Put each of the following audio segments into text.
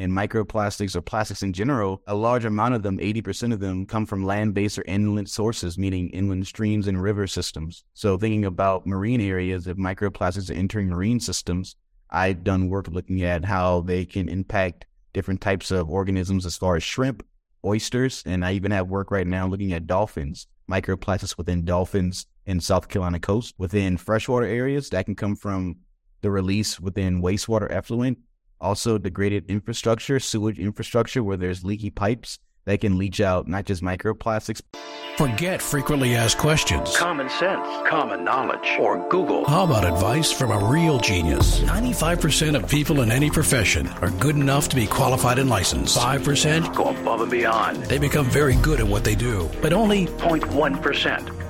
and microplastics or plastics in general, a large amount of them, 80% of them, come from land based or inland sources, meaning inland streams and river systems. So, thinking about marine areas, if microplastics are entering marine systems, I've done work looking at how they can impact different types of organisms as far as shrimp, oysters, and I even have work right now looking at dolphins, microplastics within dolphins in South Carolina coast, within freshwater areas that can come from the release within wastewater effluent also, degraded infrastructure, sewage infrastructure where there's leaky pipes that can leach out not just microplastics. Forget frequently asked questions. Common sense, common knowledge, or Google. How about advice from a real genius? 95% of people in any profession are good enough to be qualified and licensed. 5% go above and beyond. They become very good at what they do, but only 0.1%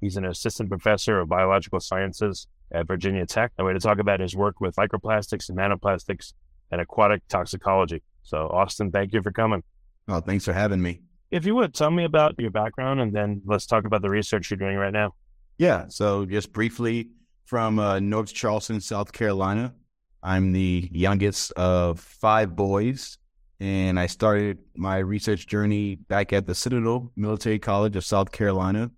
He's an assistant professor of biological sciences at Virginia Tech. A way to talk about his work with microplastics and nanoplastics and aquatic toxicology. So, Austin, thank you for coming. Oh, thanks for having me. If you would tell me about your background and then let's talk about the research you're doing right now. Yeah. So, just briefly from uh, North Charleston, South Carolina, I'm the youngest of five boys and I started my research journey back at the Citadel Military College of South Carolina.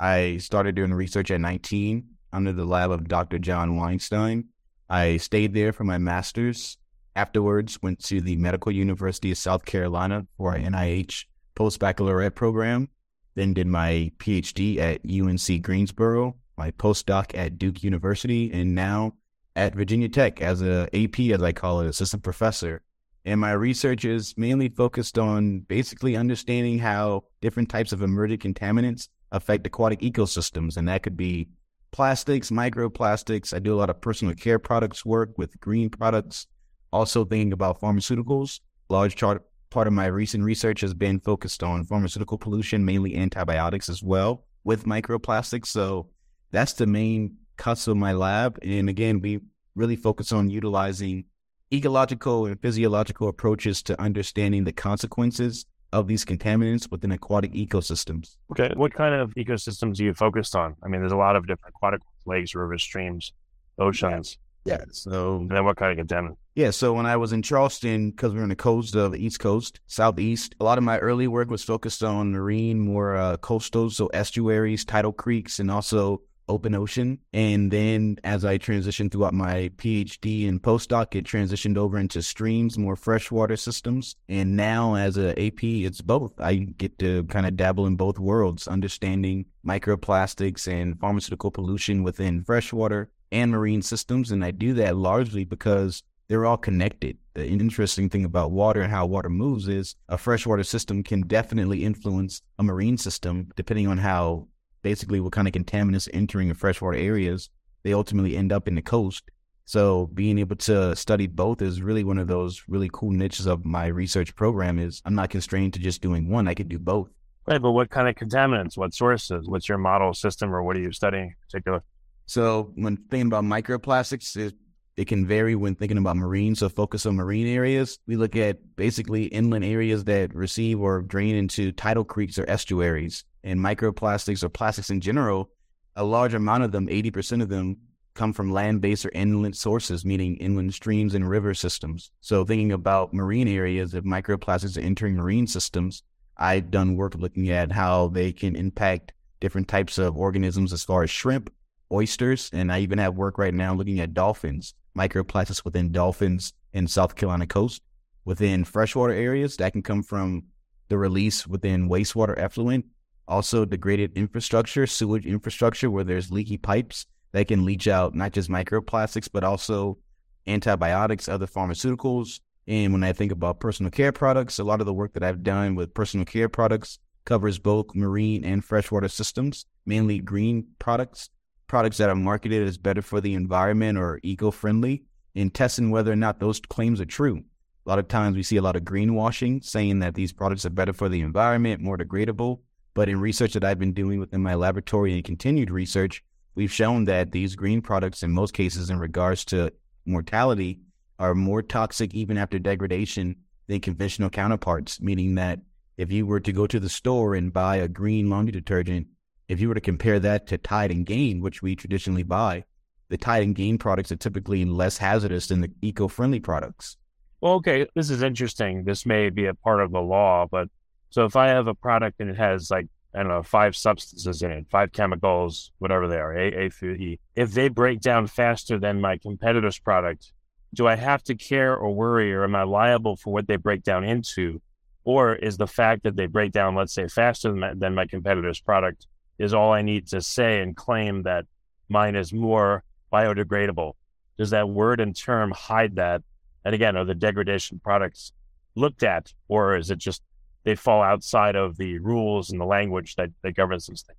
I started doing research at 19 under the lab of Dr. John Weinstein. I stayed there for my master's. Afterwards, went to the Medical University of South Carolina for an NIH post baccalaureate program. Then did my PhD at UNC Greensboro, my postdoc at Duke University, and now at Virginia Tech as a AP, as I call it, assistant professor and my research is mainly focused on basically understanding how different types of emergent contaminants affect aquatic ecosystems. And that could be plastics, microplastics. I do a lot of personal care products work with green products. Also thinking about pharmaceuticals. Large chart, part of my recent research has been focused on pharmaceutical pollution, mainly antibiotics as well with microplastics. So that's the main cuts of my lab. And again, we really focus on utilizing ecological and physiological approaches to understanding the consequences of these contaminants within aquatic ecosystems. Okay. What kind of ecosystems do you focused on? I mean, there's a lot of different aquatic lakes, rivers, streams, oceans. Yeah. So, and then what kind of contaminants? Yeah. So, when I was in Charleston, because we're on the coast of the East Coast, Southeast, a lot of my early work was focused on marine, more uh, coastal, so estuaries, tidal creeks, and also open ocean. And then as I transitioned throughout my PhD and postdoc, it transitioned over into streams, more freshwater systems. And now as a AP, it's both. I get to kind of dabble in both worlds, understanding microplastics and pharmaceutical pollution within freshwater and marine systems. And I do that largely because they're all connected. The interesting thing about water and how water moves is a freshwater system can definitely influence a marine system depending on how basically what kind of contaminants entering the freshwater areas, they ultimately end up in the coast. So being able to study both is really one of those really cool niches of my research program is I'm not constrained to just doing one. I could do both. Right, but what kind of contaminants? What sources? What's your model system or what are you studying in particular? So when thinking about microplastics, it, it can vary when thinking about marine. So focus on marine areas. We look at basically inland areas that receive or drain into tidal creeks or estuaries and microplastics or plastics in general, a large amount of them, 80% of them, come from land based or inland sources, meaning inland streams and river systems. So, thinking about marine areas, if microplastics are entering marine systems, I've done work looking at how they can impact different types of organisms as far as shrimp, oysters, and I even have work right now looking at dolphins, microplastics within dolphins in South Carolina coast. Within freshwater areas, that can come from the release within wastewater effluent also degraded infrastructure, sewage infrastructure where there's leaky pipes that can leach out not just microplastics, but also antibiotics, other pharmaceuticals. And when I think about personal care products, a lot of the work that I've done with personal care products covers both marine and freshwater systems, mainly green products, products that are marketed as better for the environment or eco friendly, and testing whether or not those claims are true. A lot of times we see a lot of greenwashing saying that these products are better for the environment, more degradable. But in research that I've been doing within my laboratory and continued research, we've shown that these green products, in most cases, in regards to mortality, are more toxic even after degradation than conventional counterparts, meaning that if you were to go to the store and buy a green laundry detergent, if you were to compare that to Tide and Gain, which we traditionally buy, the Tide and Gain products are typically less hazardous than the eco-friendly products. Well, okay, this is interesting. This may be a part of the law, but so if I have a product and it has like I don't know five substances in it, five chemicals, whatever they are, A, A E, if they break down faster than my competitor's product, do I have to care or worry, or am I liable for what they break down into? Or is the fact that they break down, let's say, faster than my, than my competitor's product, is all I need to say and claim that mine is more biodegradable? Does that word and term hide that? And again, are the degradation products looked at, or is it just they fall outside of the rules and the language that, that governs these things?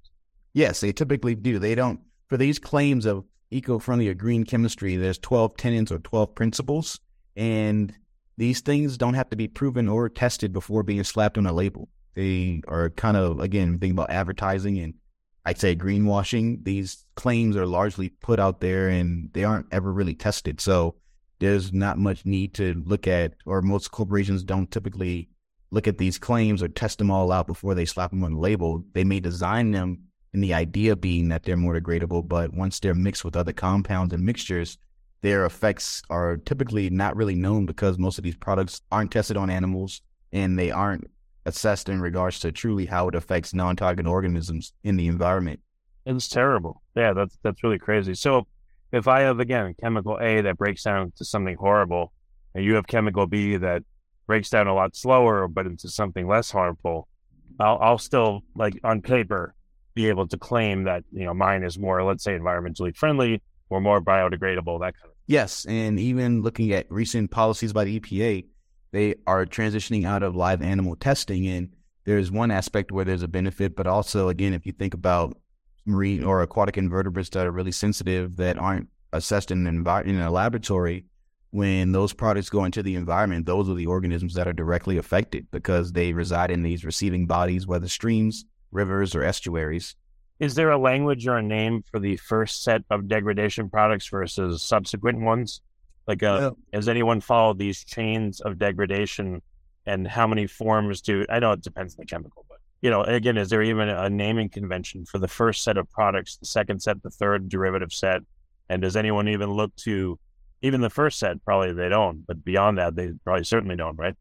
Yes, they typically do. They don't, for these claims of eco friendly or green chemistry, there's 12 tenets or 12 principles. And these things don't have to be proven or tested before being slapped on a label. They are kind of, again, thinking about advertising and I'd say greenwashing. These claims are largely put out there and they aren't ever really tested. So there's not much need to look at, or most corporations don't typically look at these claims or test them all out before they slap them on the label. They may design them in the idea being that they're more degradable, but once they're mixed with other compounds and mixtures, their effects are typically not really known because most of these products aren't tested on animals and they aren't assessed in regards to truly how it affects non-target organisms in the environment. It's terrible. Yeah, that's that's really crazy. So if I have again chemical A that breaks down to something horrible, and you have chemical B that breaks down a lot slower but into something less harmful, I'll, I'll still like on paper be able to claim that you know mine is more, let's say, environmentally friendly or more biodegradable, that kind of. Yes, and even looking at recent policies by the EPA, they are transitioning out of live animal testing, and there's one aspect where there's a benefit, but also again, if you think about marine or aquatic invertebrates that are really sensitive that aren't assessed in an envi- in a laboratory, when those products go into the environment, those are the organisms that are directly affected because they reside in these receiving bodies, whether streams, rivers, or estuaries. Is there a language or a name for the first set of degradation products versus subsequent ones? Like, uh, has anyone followed these chains of degradation and how many forms do I know it depends on the chemical, but you know, again, is there even a naming convention for the first set of products, the second set, the third derivative set? And does anyone even look to even the first set? Probably they don't, but beyond that, they probably certainly don't, right?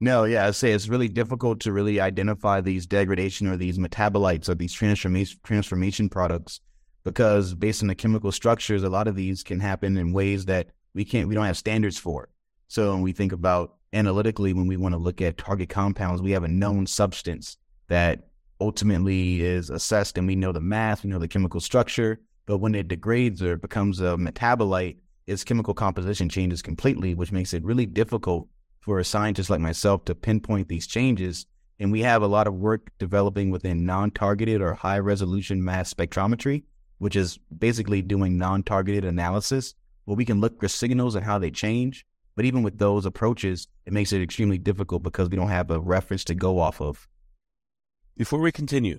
No, yeah, I say it's really difficult to really identify these degradation or these metabolites or these transformation transformation products because based on the chemical structures, a lot of these can happen in ways that we can't we don't have standards for. So when we think about analytically, when we want to look at target compounds, we have a known substance that ultimately is assessed and we know the math, we know the chemical structure, but when it degrades or becomes a metabolite, its chemical composition changes completely, which makes it really difficult for a scientist like myself to pinpoint these changes. And we have a lot of work developing within non targeted or high resolution mass spectrometry, which is basically doing non targeted analysis where we can look for signals and how they change. But even with those approaches, it makes it extremely difficult because we don't have a reference to go off of. Before we continue,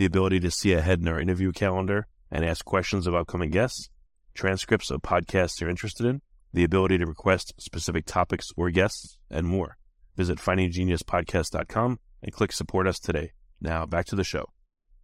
the ability to see ahead in our interview calendar and ask questions of upcoming guests, transcripts of podcasts you're interested in, the ability to request specific topics or guests, and more. Visit findinggeniuspodcast.com and click support us today. Now back to the show.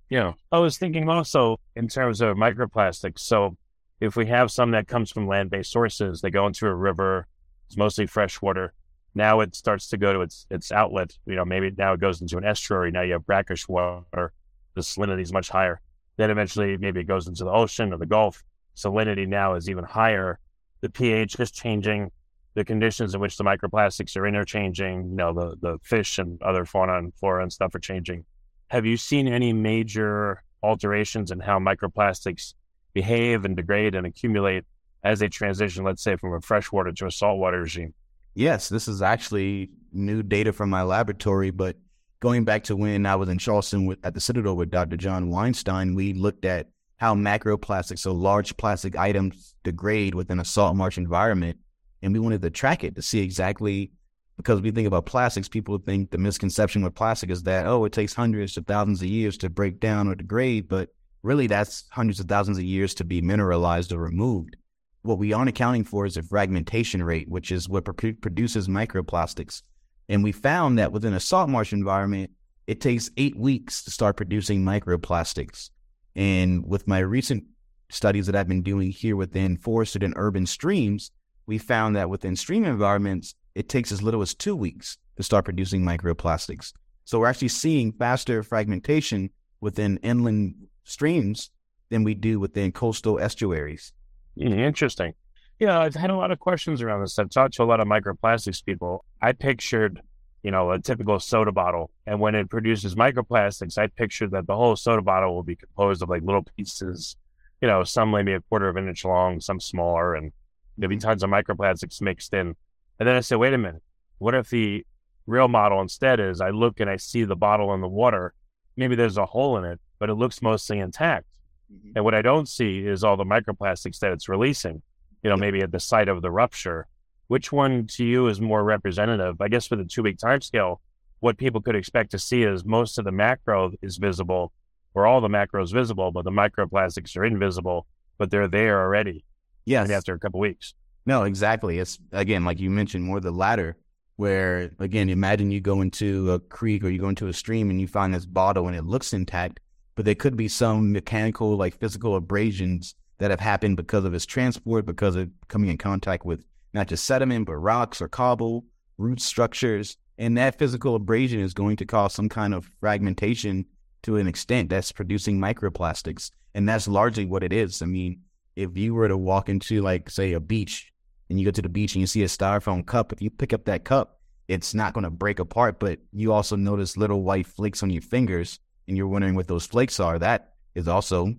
Yeah. I was thinking also in terms of microplastics. So if we have some that comes from land-based sources, they go into a river, it's mostly fresh water. Now it starts to go to its its outlet. You know, maybe now it goes into an estuary. Now you have brackish water. The salinity is much higher. Then eventually maybe it goes into the ocean or the Gulf. Salinity now is even higher the pH is changing. the conditions in which the microplastics are interchanging, you know, the, the fish and other fauna and flora and stuff are changing. Have you seen any major alterations in how microplastics behave and degrade and accumulate as they transition, let's say, from a freshwater to a saltwater regime? Yes, this is actually new data from my laboratory, but going back to when I was in Charleston with, at the Citadel with Dr. John Weinstein, we looked at how macroplastics, so large plastic items, degrade within a salt marsh environment and we wanted to track it to see exactly because we think about plastics, people think the misconception with plastic is that oh, it takes hundreds to thousands of years to break down or degrade, but really that's hundreds of thousands of years to be mineralized or removed. What we aren't accounting for is the fragmentation rate, which is what produces microplastics. And we found that within a salt marsh environment, it takes eight weeks to start producing microplastics. And with my recent studies that I've been doing here within forested and urban streams, we found that within stream environments, it takes as little as two weeks to start producing microplastics. So we're actually seeing faster fragmentation within inland streams than we do within coastal estuaries. Hmm, interesting. Yeah, I've had a lot of questions around this. I've talked to a lot of microplastics people. I pictured, you know, a typical soda bottle. And when it produces microplastics, I pictured that the whole soda bottle will be composed of like little pieces, you know, some maybe a quarter of an inch long, some smaller, and There'll be tons of microplastics mixed in. And then I said, wait a minute, what if the real model instead is I look and I see the bottle in the water. Maybe there's a hole in it, but it looks mostly intact. Mm-hmm. And what I don't see is all the microplastics that it's releasing, you know, maybe at the site of the rupture. Which one to you is more representative? I guess for the two week time scale, what people could expect to see is most of the macro is visible or all the macro is visible, but the microplastics are invisible, but they're there already. Yes. After a couple weeks. No, exactly. It's again, like you mentioned, more the latter, where again, imagine you go into a creek or you go into a stream and you find this bottle and it looks intact, but there could be some mechanical, like physical abrasions that have happened because of its transport, because of coming in contact with not just sediment, but rocks or cobble, root structures. And that physical abrasion is going to cause some kind of fragmentation to an extent that's producing microplastics. And that's largely what it is. I mean, if you were to walk into like say a beach and you go to the beach and you see a styrofoam cup, if you pick up that cup, it's not going to break apart, but you also notice little white flakes on your fingers and you're wondering what those flakes are. That is also t-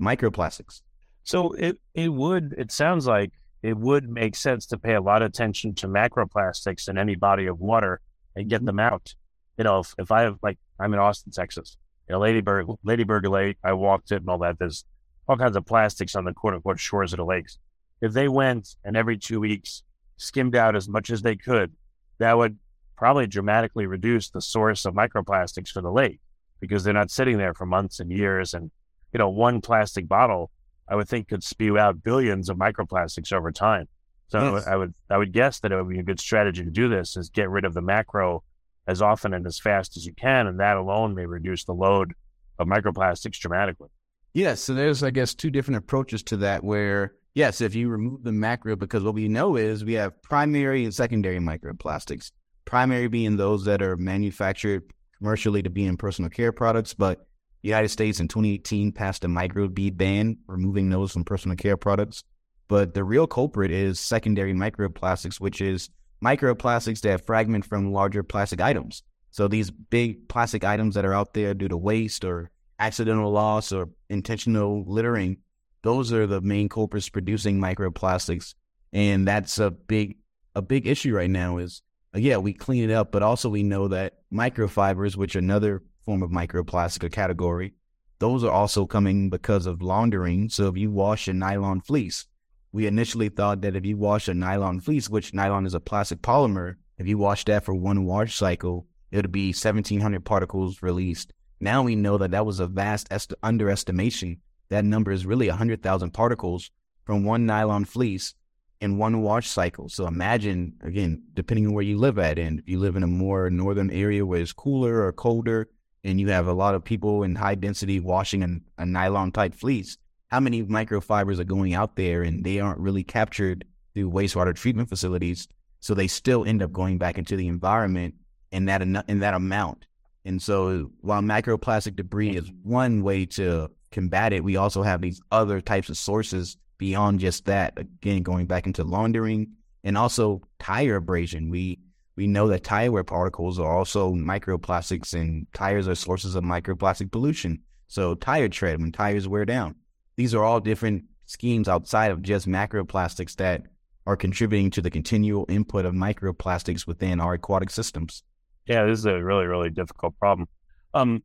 microplastics. So it, it would, it sounds like it would make sense to pay a lot of attention to macroplastics in any body of water and get mm-hmm. them out. You know, if, if I have like, I'm in Austin, Texas, you know, Lady Bird, Ladyburg Lake, I walked it and all that. There's all kinds of plastics on the quote unquote shores of the lakes. If they went and every two weeks skimmed out as much as they could, that would probably dramatically reduce the source of microplastics for the lake because they're not sitting there for months and years. And, you know, one plastic bottle, I would think could spew out billions of microplastics over time. So yes. I would I would guess that it would be a good strategy to do this is get rid of the macro as often and as fast as you can, and that alone may reduce the load of microplastics dramatically. Yes. So there's, I guess, two different approaches to that where, yes, if you remove the macro, because what we know is we have primary and secondary microplastics. Primary being those that are manufactured commercially to be in personal care products, but the United States in 2018 passed a microbead ban, removing those from personal care products. But the real culprit is secondary microplastics, which is microplastics that fragment from larger plastic items. So these big plastic items that are out there due to waste or accidental loss or intentional littering, those are the main culprits producing microplastics. And that's a big a big issue right now is yeah, we clean it up, but also we know that microfibers, which another form of microplastic or category, those are also coming because of laundering. So if you wash a nylon fleece, we initially thought that if you wash a nylon fleece, which nylon is a plastic polymer, if you wash that for one wash cycle, it would be 1700 particles released. Now we know that that was a vast est- underestimation. That number is really 100,000 particles from one nylon fleece in one wash cycle. So imagine, again, depending on where you live at, and if you live in a more northern area where it's cooler or colder, and you have a lot of people in high density washing an, a nylon type fleece, how many microfibers are going out there and they aren't really captured through wastewater treatment facilities? So they still end up going back into the environment in that in that amount. And so while microplastic debris is mm-hmm. one way to combat it, we also have these other types of sources beyond just that. Again, going back into laundering and also tire abrasion. We we know that tire wear particles are also microplastics, and tires are sources of microplastic pollution. So tire tread when tires wear down. These are all different schemes outside of just macroplastics that are contributing to the continual input of microplastics within our aquatic systems. Yeah, this is a really, really difficult problem. Um,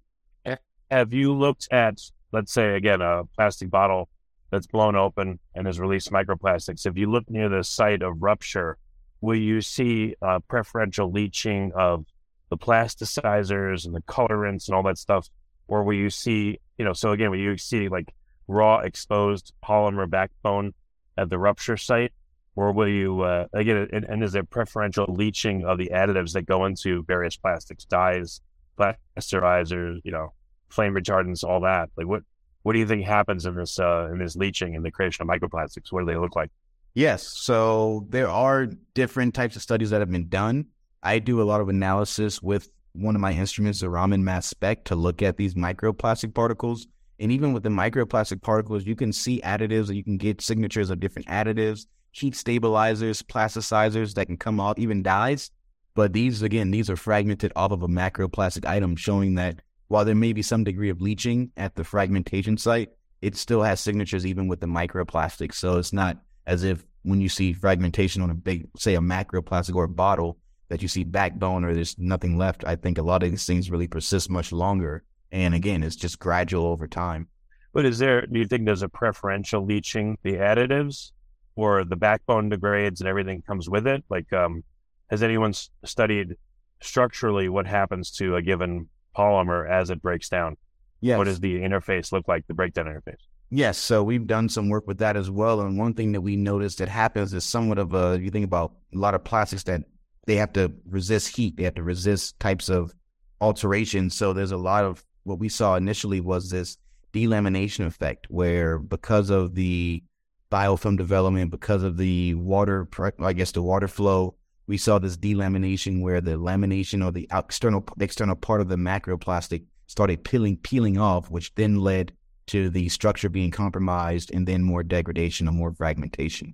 have you looked at, let's say, again, a plastic bottle that's blown open and has released microplastics? If you look near the site of rupture, will you see uh, preferential leaching of the plasticizers and the colorants and all that stuff? Or will you see, you know, so again, will you see like raw exposed polymer backbone at the rupture site? or will you uh, again? And, and, is there preferential leaching of the additives that go into various plastics, dyes, plasticizers, you know, flame retardants, all that? Like what what do you think happens in this uh, in this leaching and the creation of microplastics? What do they look like? Yes, so there are different types of studies that have been done. I do a lot of analysis with one of my instruments, the Raman mass spec, to look at these microplastic particles. And even with the microplastic particles, you can see additives, or you can get signatures of different additives heat stabilizers, plasticizers that can come off, even dyes. But these, again, these are fragmented off of a macroplastic item, showing that while there may be some degree of leaching at the fragmentation site, it still has signatures even with the microplastics. So it's not as if when you see fragmentation on a big, say, a macroplastic or a bottle, that you see backbone or there's nothing left. I think a lot of these things really persist much longer. And again, it's just gradual over time. But is there, do you think there's a preferential leaching the additives or the backbone degrades and everything comes with it? Like, um, has anyone studied structurally what happens to a given polymer as it breaks down? Yes. What does the interface look like, the breakdown interface? Yes. So we've done some work with that as well. And one thing that we noticed that happens is somewhat of a, you think about a lot of plastics that they have to resist heat, they have to resist types of alterations. So there's a lot of what we saw initially was this delamination effect where because of the biofilm development because of the water, I guess the water flow. We saw this delamination where the lamination or the external, the external part of the macroplastic started peeling, peeling off, which then led to the structure being compromised and then more degradation or more fragmentation.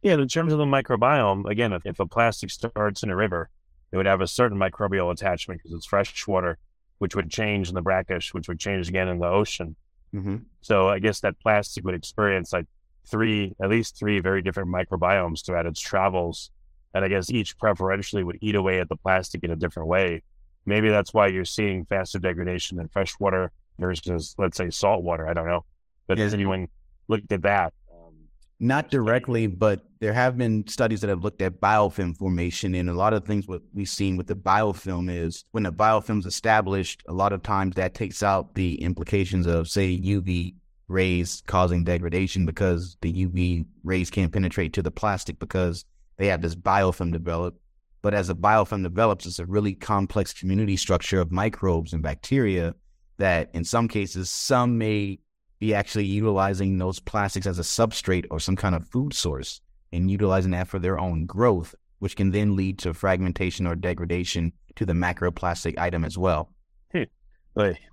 Yeah, in terms of the microbiome, again, if, if a plastic starts in a river, it would have a certain microbial attachment because it's fresh water, which would change in the brackish, which would change again in the ocean. Mm-hmm. So I guess that plastic would experience like three, at least three very different microbiomes throughout its travels. And I guess each preferentially would eat away at the plastic in a different way. Maybe that's why you're seeing faster degradation in freshwater versus, let's say, salt water. I don't know. But has anyone looked at that? Um, Not directly, but there have been studies that have looked at biofilm formation. And a lot of things what we've seen with the biofilm is when the biofilm is established, a lot of times that takes out the implications of, say, UV rays causing degradation because the UV rays can't penetrate to the plastic because they have this biofilm develop. But as the biofilm develops, it's a really complex community structure of microbes and bacteria that in some cases, some may be actually utilizing those plastics as a substrate or some kind of food source and utilizing that for their own growth, which can then lead to fragmentation or degradation to the macroplastic item as well. Hey,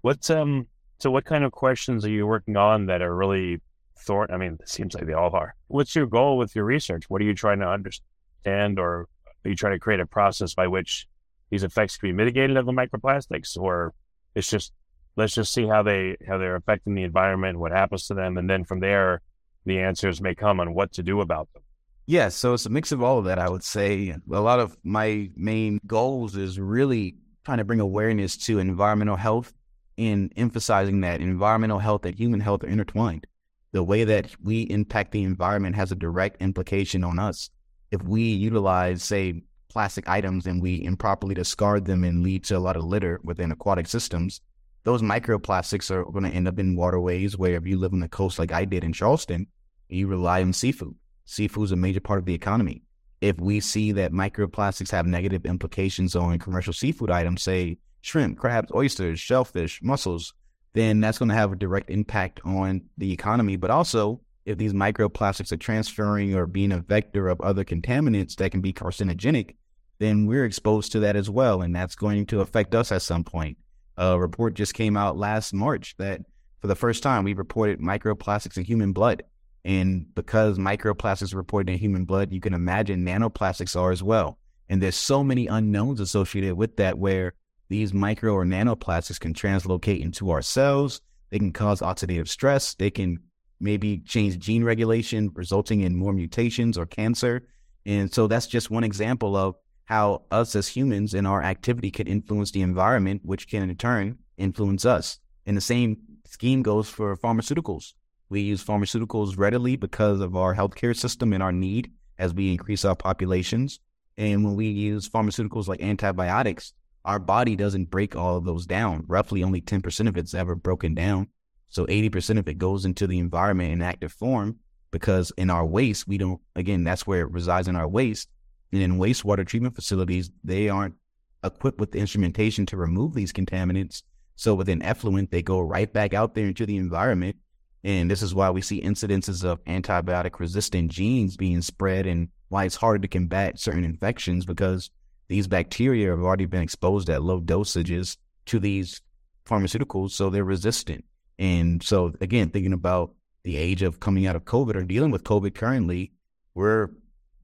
what's um so, what kind of questions are you working on that are really thorn? I mean, it seems like they all are. What's your goal with your research? What are you trying to understand, or are you trying to create a process by which these effects can be mitigated of the microplastics, or it's just let's just see how they how they're affecting the environment, what happens to them, and then from there, the answers may come on what to do about them. Yeah, so it's a mix of all of that. I would say a lot of my main goals is really trying to bring awareness to environmental health and emphasizing that environmental health and human health are intertwined. The way that we impact the environment has a direct implication on us. If we utilize, say, plastic items and we improperly discard them and lead to a lot of litter within aquatic systems, those microplastics are going to end up in waterways where if you live on the coast like I did in Charleston, you rely on seafood. Seafood is a major part of the economy. If we see that microplastics have negative implications on commercial seafood items, say shrimp, crabs, oysters, shellfish, mussels, then that's going to have a direct impact on the economy. But also, if these microplastics are transferring or being a vector of other contaminants that can be carcinogenic, then we're exposed to that as well. And that's going to affect us at some point. A report just came out last March that for the first time, we reported microplastics in human blood. And because microplastics are reported in human blood, you can imagine nanoplastics are as well. And there's so many unknowns associated with that where these micro or nanoplastics can translocate into our cells. They can cause oxidative stress. They can maybe change gene regulation, resulting in more mutations or cancer. And so that's just one example of how us as humans and our activity can influence the environment, which can in turn influence us. And the same scheme goes for pharmaceuticals. We use pharmaceuticals readily because of our healthcare system and our need as we increase our populations. And when we use pharmaceuticals like antibiotics, our body doesn't break all of those down. Roughly only 10% of it's ever broken down. So 80% of it goes into the environment in active form because in our waste, we don't, again, that's where it resides in our waste. And in wastewater treatment facilities, they aren't equipped with the instrumentation to remove these contaminants. So within effluent, they go right back out there into the environment. And this is why we see incidences of antibiotic resistant genes being spread and why it's harder to combat certain infections because these bacteria have already been exposed at low dosages to these pharmaceuticals, so they're resistant. And so, again, thinking about the age of coming out of COVID or dealing with COVID currently, we're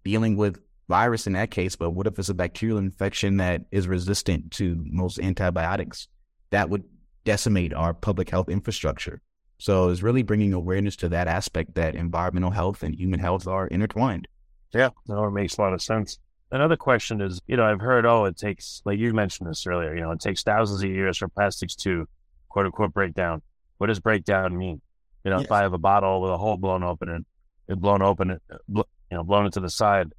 dealing with virus in that case, but what if it's a bacterial infection that is resistant to most antibiotics? That would decimate our public health infrastructure. So it's really bringing awareness to that aspect that environmental health and human health are intertwined. Yeah, no, it makes a lot of sense. Another question is, you know, I've heard, oh, it takes, like you mentioned this earlier, you know, it takes thousands of years for plastics to quote unquote break down. What does breakdown mean? You know, yes. if I have a bottle with a hole blown open and it blown open, it, you know, blown into the side,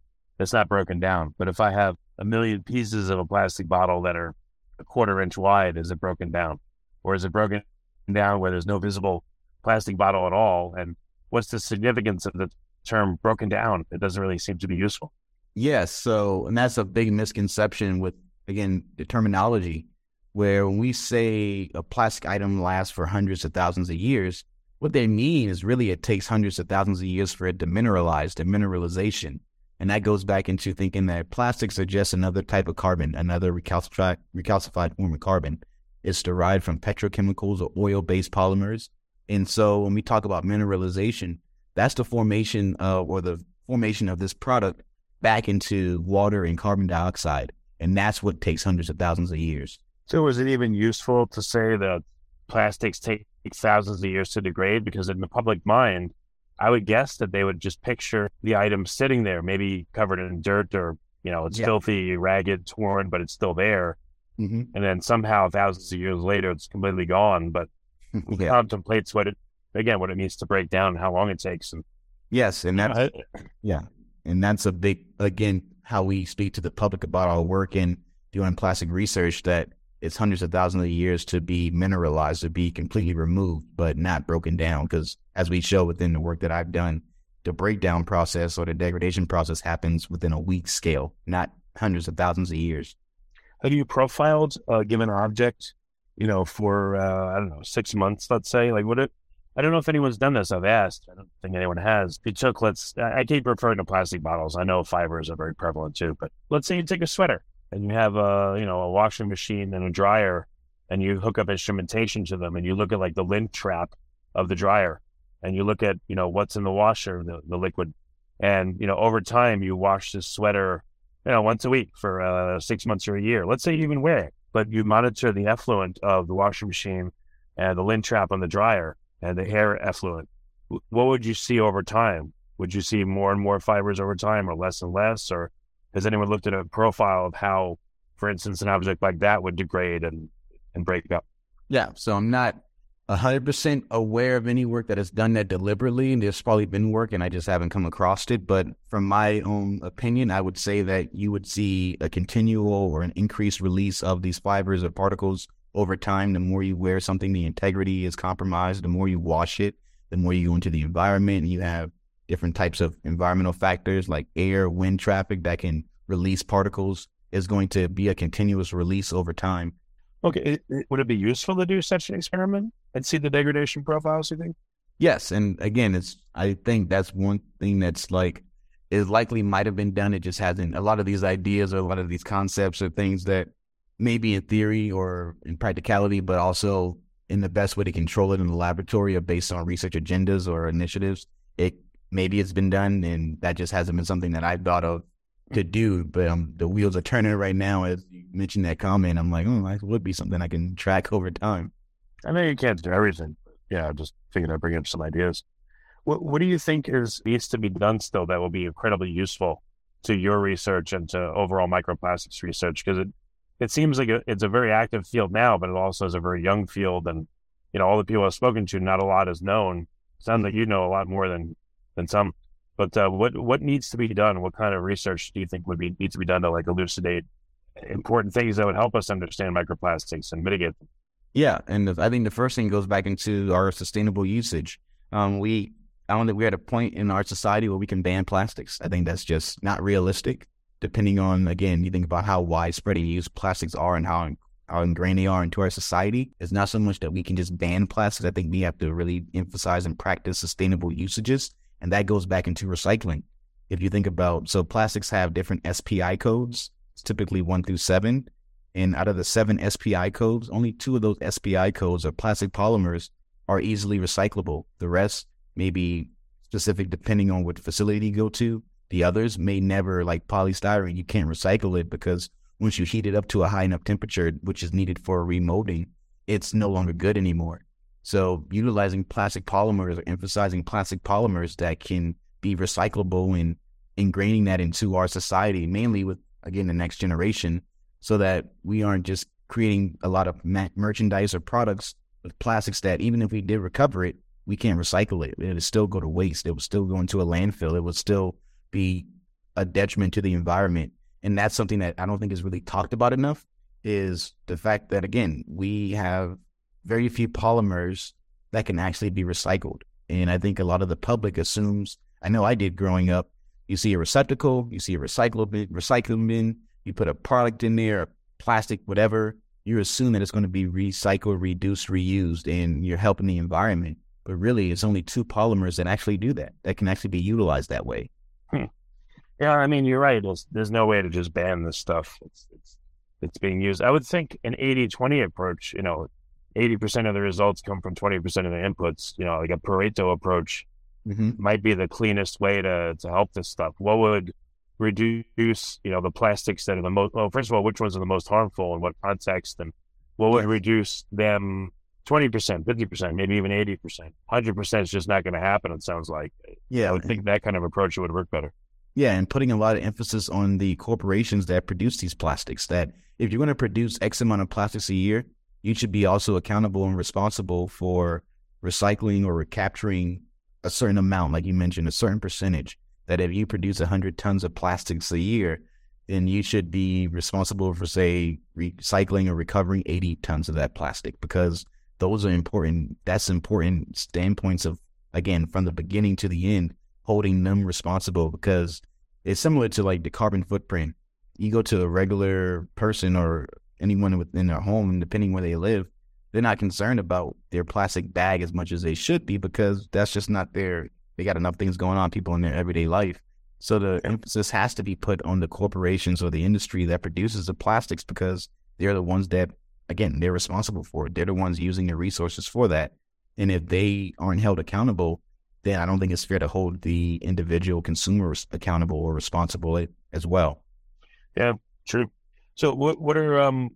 it's not broken down. But if I have a million pieces of a plastic bottle that are a quarter inch wide, is it broken down? Or is it broken down where there's no visible plastic bottle at all? And what's the significance of the term broken down? It doesn't really seem to be useful. Yes. So, and that's a big misconception with, again, the terminology, where when we say a plastic item lasts for hundreds of thousands of years, what they mean is really it takes hundreds of thousands of years for it to mineralize, the mineralization. And that goes back into thinking that plastics are just another type of carbon, another recalcified, recalcified form of carbon. It's derived from petrochemicals or oil based polymers. And so when we talk about mineralization, that's the formation of, or the formation of this product back into water and carbon dioxide. And that's what takes hundreds of thousands of years. So, is it even useful to say that plastics take thousands of years to degrade? Because in the public mind, I would guess that they would just picture the item sitting there, maybe covered in dirt or, you know, it's yeah. filthy, ragged, torn, but it's still there. Mm-hmm. And then somehow thousands of years later, it's completely gone. But yeah. contemplates what it, again, what it means to break down, how long it takes. And yes. And that's, yeah. And that's a big, again, how we speak to the public about our work in doing plastic research that it's hundreds of thousands of years to be mineralized, to be completely removed, but not broken down. Because as we show within the work that I've done, the breakdown process or the degradation process happens within a week scale, not hundreds of thousands of years. Have you profiled a given object, you know, for, uh, I don't know, six months, let's say? Like, would it, I don't know if anyone's done this. I've asked. I don't think anyone has. You took, let's, I keep referring to plastic bottles. I know fibers are very prevalent too, but let's say you take a sweater and you have a, you know, a washing machine and a dryer and you hook up instrumentation to them and you look at like the lint trap of the dryer and you look at, you know, what's in the washer, the, the liquid. And, you know, over time you wash this sweater, you know, once a week for uh, six months or a year. Let's say you even wear it, but you monitor the effluent of the washing machine and the lint trap on the dryer and the hair effluent, what would you see over time? Would you see more and more fibers over time or less and less? Or has anyone looked at a profile of how, for instance, an object like that would degrade and, and break up? Yeah. So I'm not 100% aware of any work that has done that deliberately. And there's probably been work and I just haven't come across it. But from my own opinion, I would say that you would see a continual or an increased release of these fibers or particles over time, the more you wear something, the integrity is compromised. The more you wash it, the more you go into the environment. And you have different types of environmental factors like air, wind traffic that can release particles. Is going to be a continuous release over time. Okay, would it be useful to do such an experiment and see the degradation profiles? You think? Yes, and again, it's I think that's one thing that's like it likely might have been done. It just hasn't. A lot of these ideas or a lot of these concepts are things that maybe in theory or in practicality, but also in the best way to control it in the laboratory or based on research agendas or initiatives, it maybe it's been done and that just hasn't been something that I've thought of to do. But um, the wheels are turning right now. As you mentioned that comment, I'm like, oh, that would be something I can track over time. I know you can't do everything. yeah, just figured I'd bring up some ideas. What What do you think is needs to be done still that will be incredibly useful to your research and to overall microplastics research? Because it it seems like a, it's a very active field now, but it also is a very young field, and you know all the people I've spoken to, not a lot is known. Sounds like you know a lot more than than some. But uh, what what needs to be done? What kind of research do you think would be needs to be done to like elucidate important things that would help us understand microplastics and mitigate them? Yeah, and I think the first thing goes back into our sustainable usage. Um, we I don't think we're at a point in our society where we can ban plastics. I think that's just not realistic. Depending on again, you think about how widespread and used plastics are and how how ingrained they are into our society. It's not so much that we can just ban plastics. I think we have to really emphasize and practice sustainable usages, and that goes back into recycling. If you think about so plastics have different SPI codes, it's typically one through seven. And out of the seven SPI codes, only two of those SPI codes or plastic polymers are easily recyclable. The rest may be specific depending on what facility you go to. The others may never, like polystyrene, you can't recycle it because once you heat it up to a high enough temperature, which is needed for remolding, it's no longer good anymore. So utilizing plastic polymers or emphasizing plastic polymers that can be recyclable and ingraining that into our society, mainly with again the next generation, so that we aren't just creating a lot of ma- merchandise or products with plastics that even if we did recover it, we can't recycle it. It would still go to waste. It would still go into a landfill. It would still be a detriment to the environment. And that's something that I don't think is really talked about enough is the fact that again, we have very few polymers that can actually be recycled. And I think a lot of the public assumes, I know I did growing up, you see a receptacle, you see a recycling bin, recycling bin, you put a product in there, plastic, whatever, you assume that it's going to be recycled, reduced, reused, and you're helping the environment. But really, it's only two polymers that actually do that, that can actually be utilized that way. Hmm. Yeah, I mean, you're right. There's, there's no way to just ban this stuff. It's, it's, it's being used. I would think an 80 20 approach, you know, 80% of the results come from 20% of the inputs, you know, like a Pareto approach mm-hmm. might be the cleanest way to, to help this stuff. What would reduce, you know, the plastics that are the most, well, first of all, which ones are the most harmful and what context and what would reduce them 20%, 50%, maybe even 80%. 100% is just not going to happen, it sounds like. Yeah. I would think that kind of approach would work better. Yeah, and putting a lot of emphasis on the corporations that produce these plastics. That if you're going to produce X amount of plastics a year, you should be also accountable and responsible for recycling or recapturing a certain amount, like you mentioned, a certain percentage. That if you produce 100 tons of plastics a year, then you should be responsible for, say, recycling or recovering 80 tons of that plastic because those are important. That's important standpoints of, again, from the beginning to the end, holding them responsible because it's similar to like the carbon footprint. You go to a regular person or anyone within their home, and depending where they live, they're not concerned about their plastic bag as much as they should be because that's just not their, they got enough things going on, people in their everyday life. So the emphasis has to be put on the corporations or the industry that produces the plastics because they're the ones that again, they're responsible for it. They're the ones using the resources for that. And if they aren't held accountable, then I don't think it's fair to hold the individual consumers accountable or responsible eh, as well. Yeah, true. So what what are um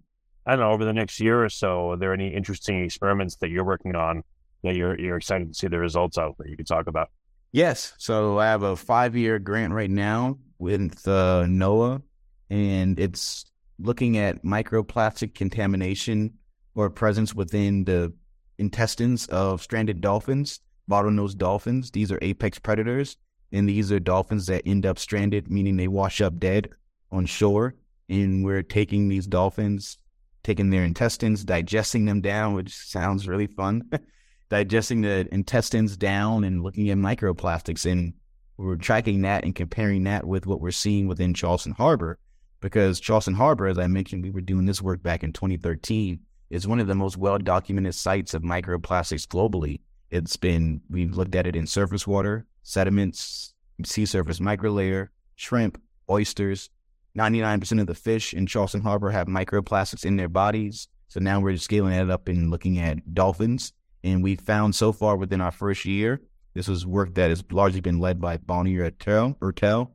I don't know over the next year or so? Are there any interesting experiments that you're working on that you're you're excited to see the results of that you could talk about? Yes. So I have a five year grant right now with uh, NOAA, and it's looking at microplastic contamination or presence within the intestines of stranded dolphins, bottlenose dolphins. These are apex predators, and these are dolphins that end up stranded, meaning they wash up dead on shore. And we're taking these dolphins, taking their intestines, digesting them down, which sounds really fun. digesting the intestines down and looking at microplastics. And we're tracking that and comparing that with what we're seeing within Charleston Harbor because Charleston Harbor, as I mentioned, we were doing this work back in 2013, is one of the most well documented sites of microplastics globally. It's been, we've looked at it in surface water, sediments, sea surface microlayer, shrimp, oysters. 99% of the fish in Charleston Harbor have microplastics in their bodies. So now we're scaling that up and looking at dolphins. And we found so far within our first year This was work that has largely been led by Bonnie Ertel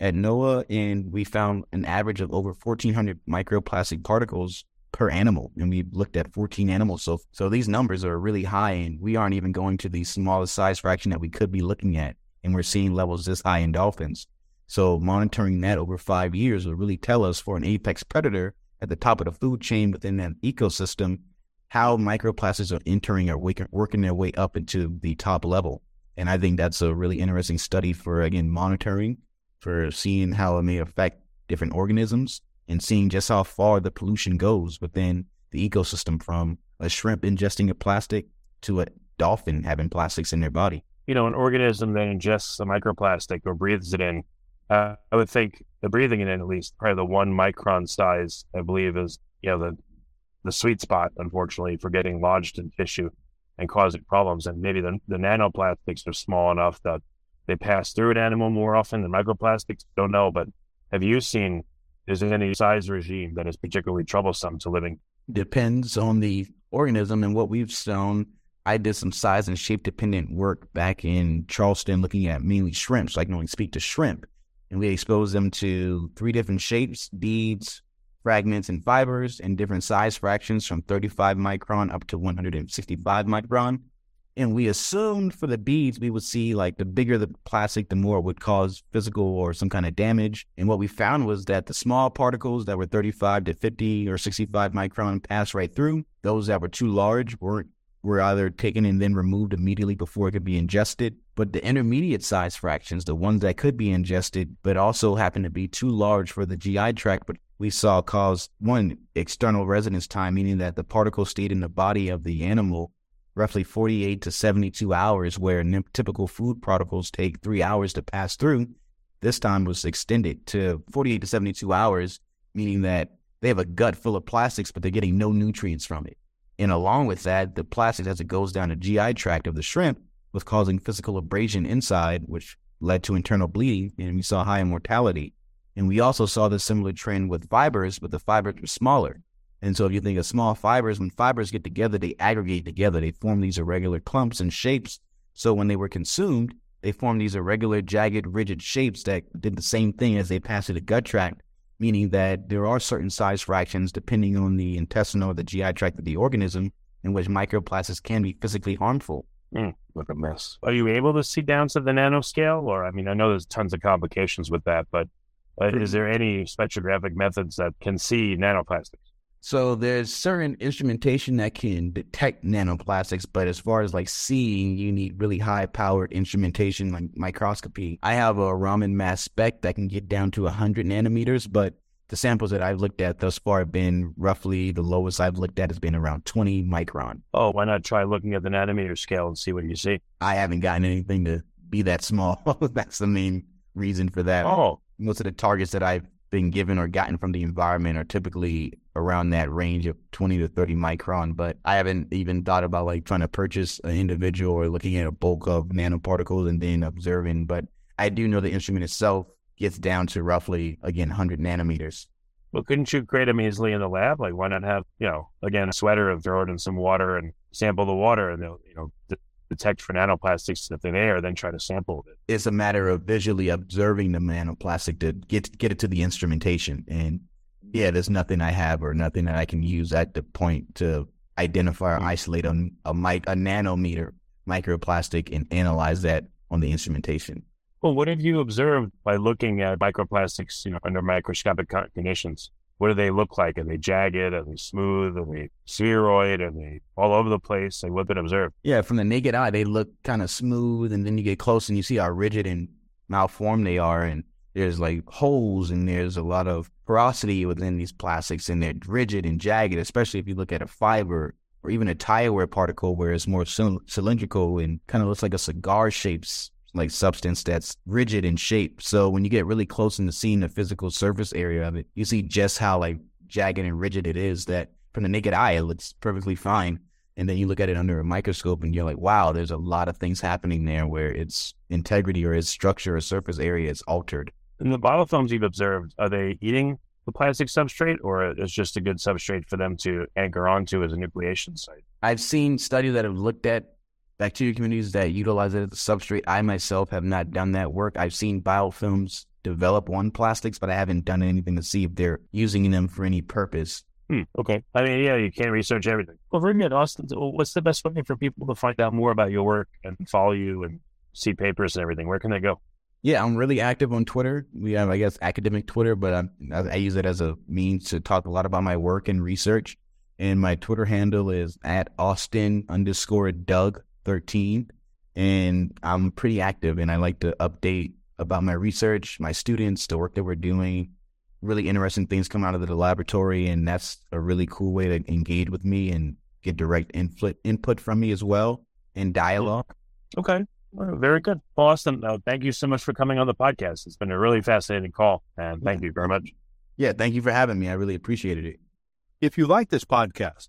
at NOAA, and we found an average of over 1,400 microplastic particles per animal, and we looked at 14 animals. So, so these numbers are really high, and we aren't even going to the smallest size fraction that we could be looking at, and we're seeing levels this high in dolphins. So, monitoring that over five years will really tell us for an apex predator at the top of the food chain within that ecosystem how microplastics are entering or working their way up into the top level. And I think that's a really interesting study for, again, monitoring, for seeing how it may affect different organisms and seeing just how far the pollution goes within the ecosystem from a shrimp ingesting a plastic to a dolphin having plastics in their body. You know, an organism that ingests a microplastic or breathes it in, uh, I would think the breathing in at least probably the one micron size, I believe, is you know the the sweet spot, unfortunately, for getting lodged in tissue and causing problems. And maybe the, the nanoplastics are small enough that they pass through an animal more often than microplastics. Don't know, but have you seen is there any size regime that is particularly troublesome to living? Depends on the organism and what we've shown. I did some size and shape dependent work back in Charleston looking at mainly shrimps, I can only speak to shrimp. And we exposed them to three different shapes, beads, fragments, and fibers in different size fractions from 35 micron up to 165 micron. And we assumed for the beads, we would see like the bigger the plastic, the more it would cause physical or some kind of damage. And what we found was that the small particles that were 35 to 50 or 65 micron passed right through. Those that were too large weren't were either taken and then removed immediately before it could be ingested. But the intermediate size fractions, the ones that could be ingested, but also happen to be too large for the GI tract, but we saw cause one external residence time, meaning that the particle stayed in the body of the animal roughly 48 to 72 hours, where typical food particles take three hours to pass through. This time was extended to 48 to 72 hours, meaning that they have a gut full of plastics, but they're getting no nutrients from it. And along with that, the plastic as it goes down the GI tract of the shrimp was causing physical abrasion inside, which led to internal bleeding, and we saw high mortality. And we also saw the similar trend with fibers, but the fibers were smaller. And so if you think of small fibers, when fibers get together, they aggregate together. They form these irregular clumps and shapes. So when they were consumed, they formed these irregular, jagged, rigid shapes that did the same thing as they passed through the gut tract, meaning that there are certain size fractions depending on the intestinal or the GI tract of the organism in which microplastics can be physically harmful. Mm, what a mess. Are you able to see down to the nanoscale? Or, I mean, I know there's tons of complications with that, but uh, is there any spectrographic methods that can see nanoplastics? So there's certain instrumentation that can detect nanoplastics, but as far as like seeing, you need really high powered instrumentation like microscopy. I have a Raman mass spec that can get down to 100 nanometers, but the samples that I've looked at thus far have been roughly the lowest I've looked at has been around 20 micron. Oh, why not try looking at the nanometer scale and see what you see? I haven't gotten anything to be that small. That's the main reason for that. Oh, most of the targets that I've been given or gotten from the environment are typically around that range of 20 to 30 micron. But I haven't even thought about like trying to purchase an individual or looking at a bulk of nanoparticles and then observing. But I do know the instrument itself gets down to roughly, again, 100 nanometers. Well, couldn't you create them easily in the lab? Like, why not have, you know, again, a sweater and throw it in some water and sample the water and they'll, you know, detect for nanoplastics if they're there, then try to sample it. It's a matter of visually observing the nanoplastic to get get it to the instrumentation. And yeah, there's nothing I have or nothing that I can use at the point to identify or isolate a, a, mic, a nanometer microplastic and analyze that on the instrumentation. Well, what have you observed by looking at microplastics, you know, under microscopic conditions? what do they look like? Are they jagged? Are they smooth? Are they spheroid? Are they all over the place? Like what been observed? Yeah, from the naked eye, they look kind of smooth, and then you get close and you see how rigid and malformed they are, and there's like holes and there's a lot of porosity within these plastics, and they're rigid and jagged. Especially if you look at a fiber or even a tire wear particle, where it's more cylindrical and kind of looks like a cigar shapes like substance that's rigid in shape. So when you get really close into seeing the physical surface area of it, you see just how like jagged and rigid it is that from the naked eye, it looks perfectly fine. And then you look at it under a microscope and you're like, wow, there's a lot of things happening there where its integrity or its structure or surface area is altered. And the biofilms you've observed, are they eating the plastic substrate or is just a good substrate for them to anchor onto as a nucleation site? I've seen studies that have looked at bacteria communities that utilize it as a substrate. I myself have not done that work. I've seen biofilms develop on plastics, but I haven't done anything to see if they're using them for any purpose. Hmm, okay. I mean, yeah, you can't research everything. Well, very good, Austin. What's the best way for people to find out more about your work and follow you and see papers and everything? Where can they go? Yeah, I'm really active on Twitter. We have, I guess, academic Twitter, but I'm, I use it as a means to talk a lot about my work and research. And my Twitter handle is at Austin underscore Doug 13. And I'm pretty active and I like to update about my research, my students, the work that we're doing. Really interesting things come out of the laboratory. And that's a really cool way to engage with me and get direct input, input from me as well in dialogue. Okay. Well, very good. Well, Austin, uh, thank you so much for coming on the podcast. It's been a really fascinating call. And thank you very much. Yeah, thank you for having me. I really appreciated it. If you like this podcast,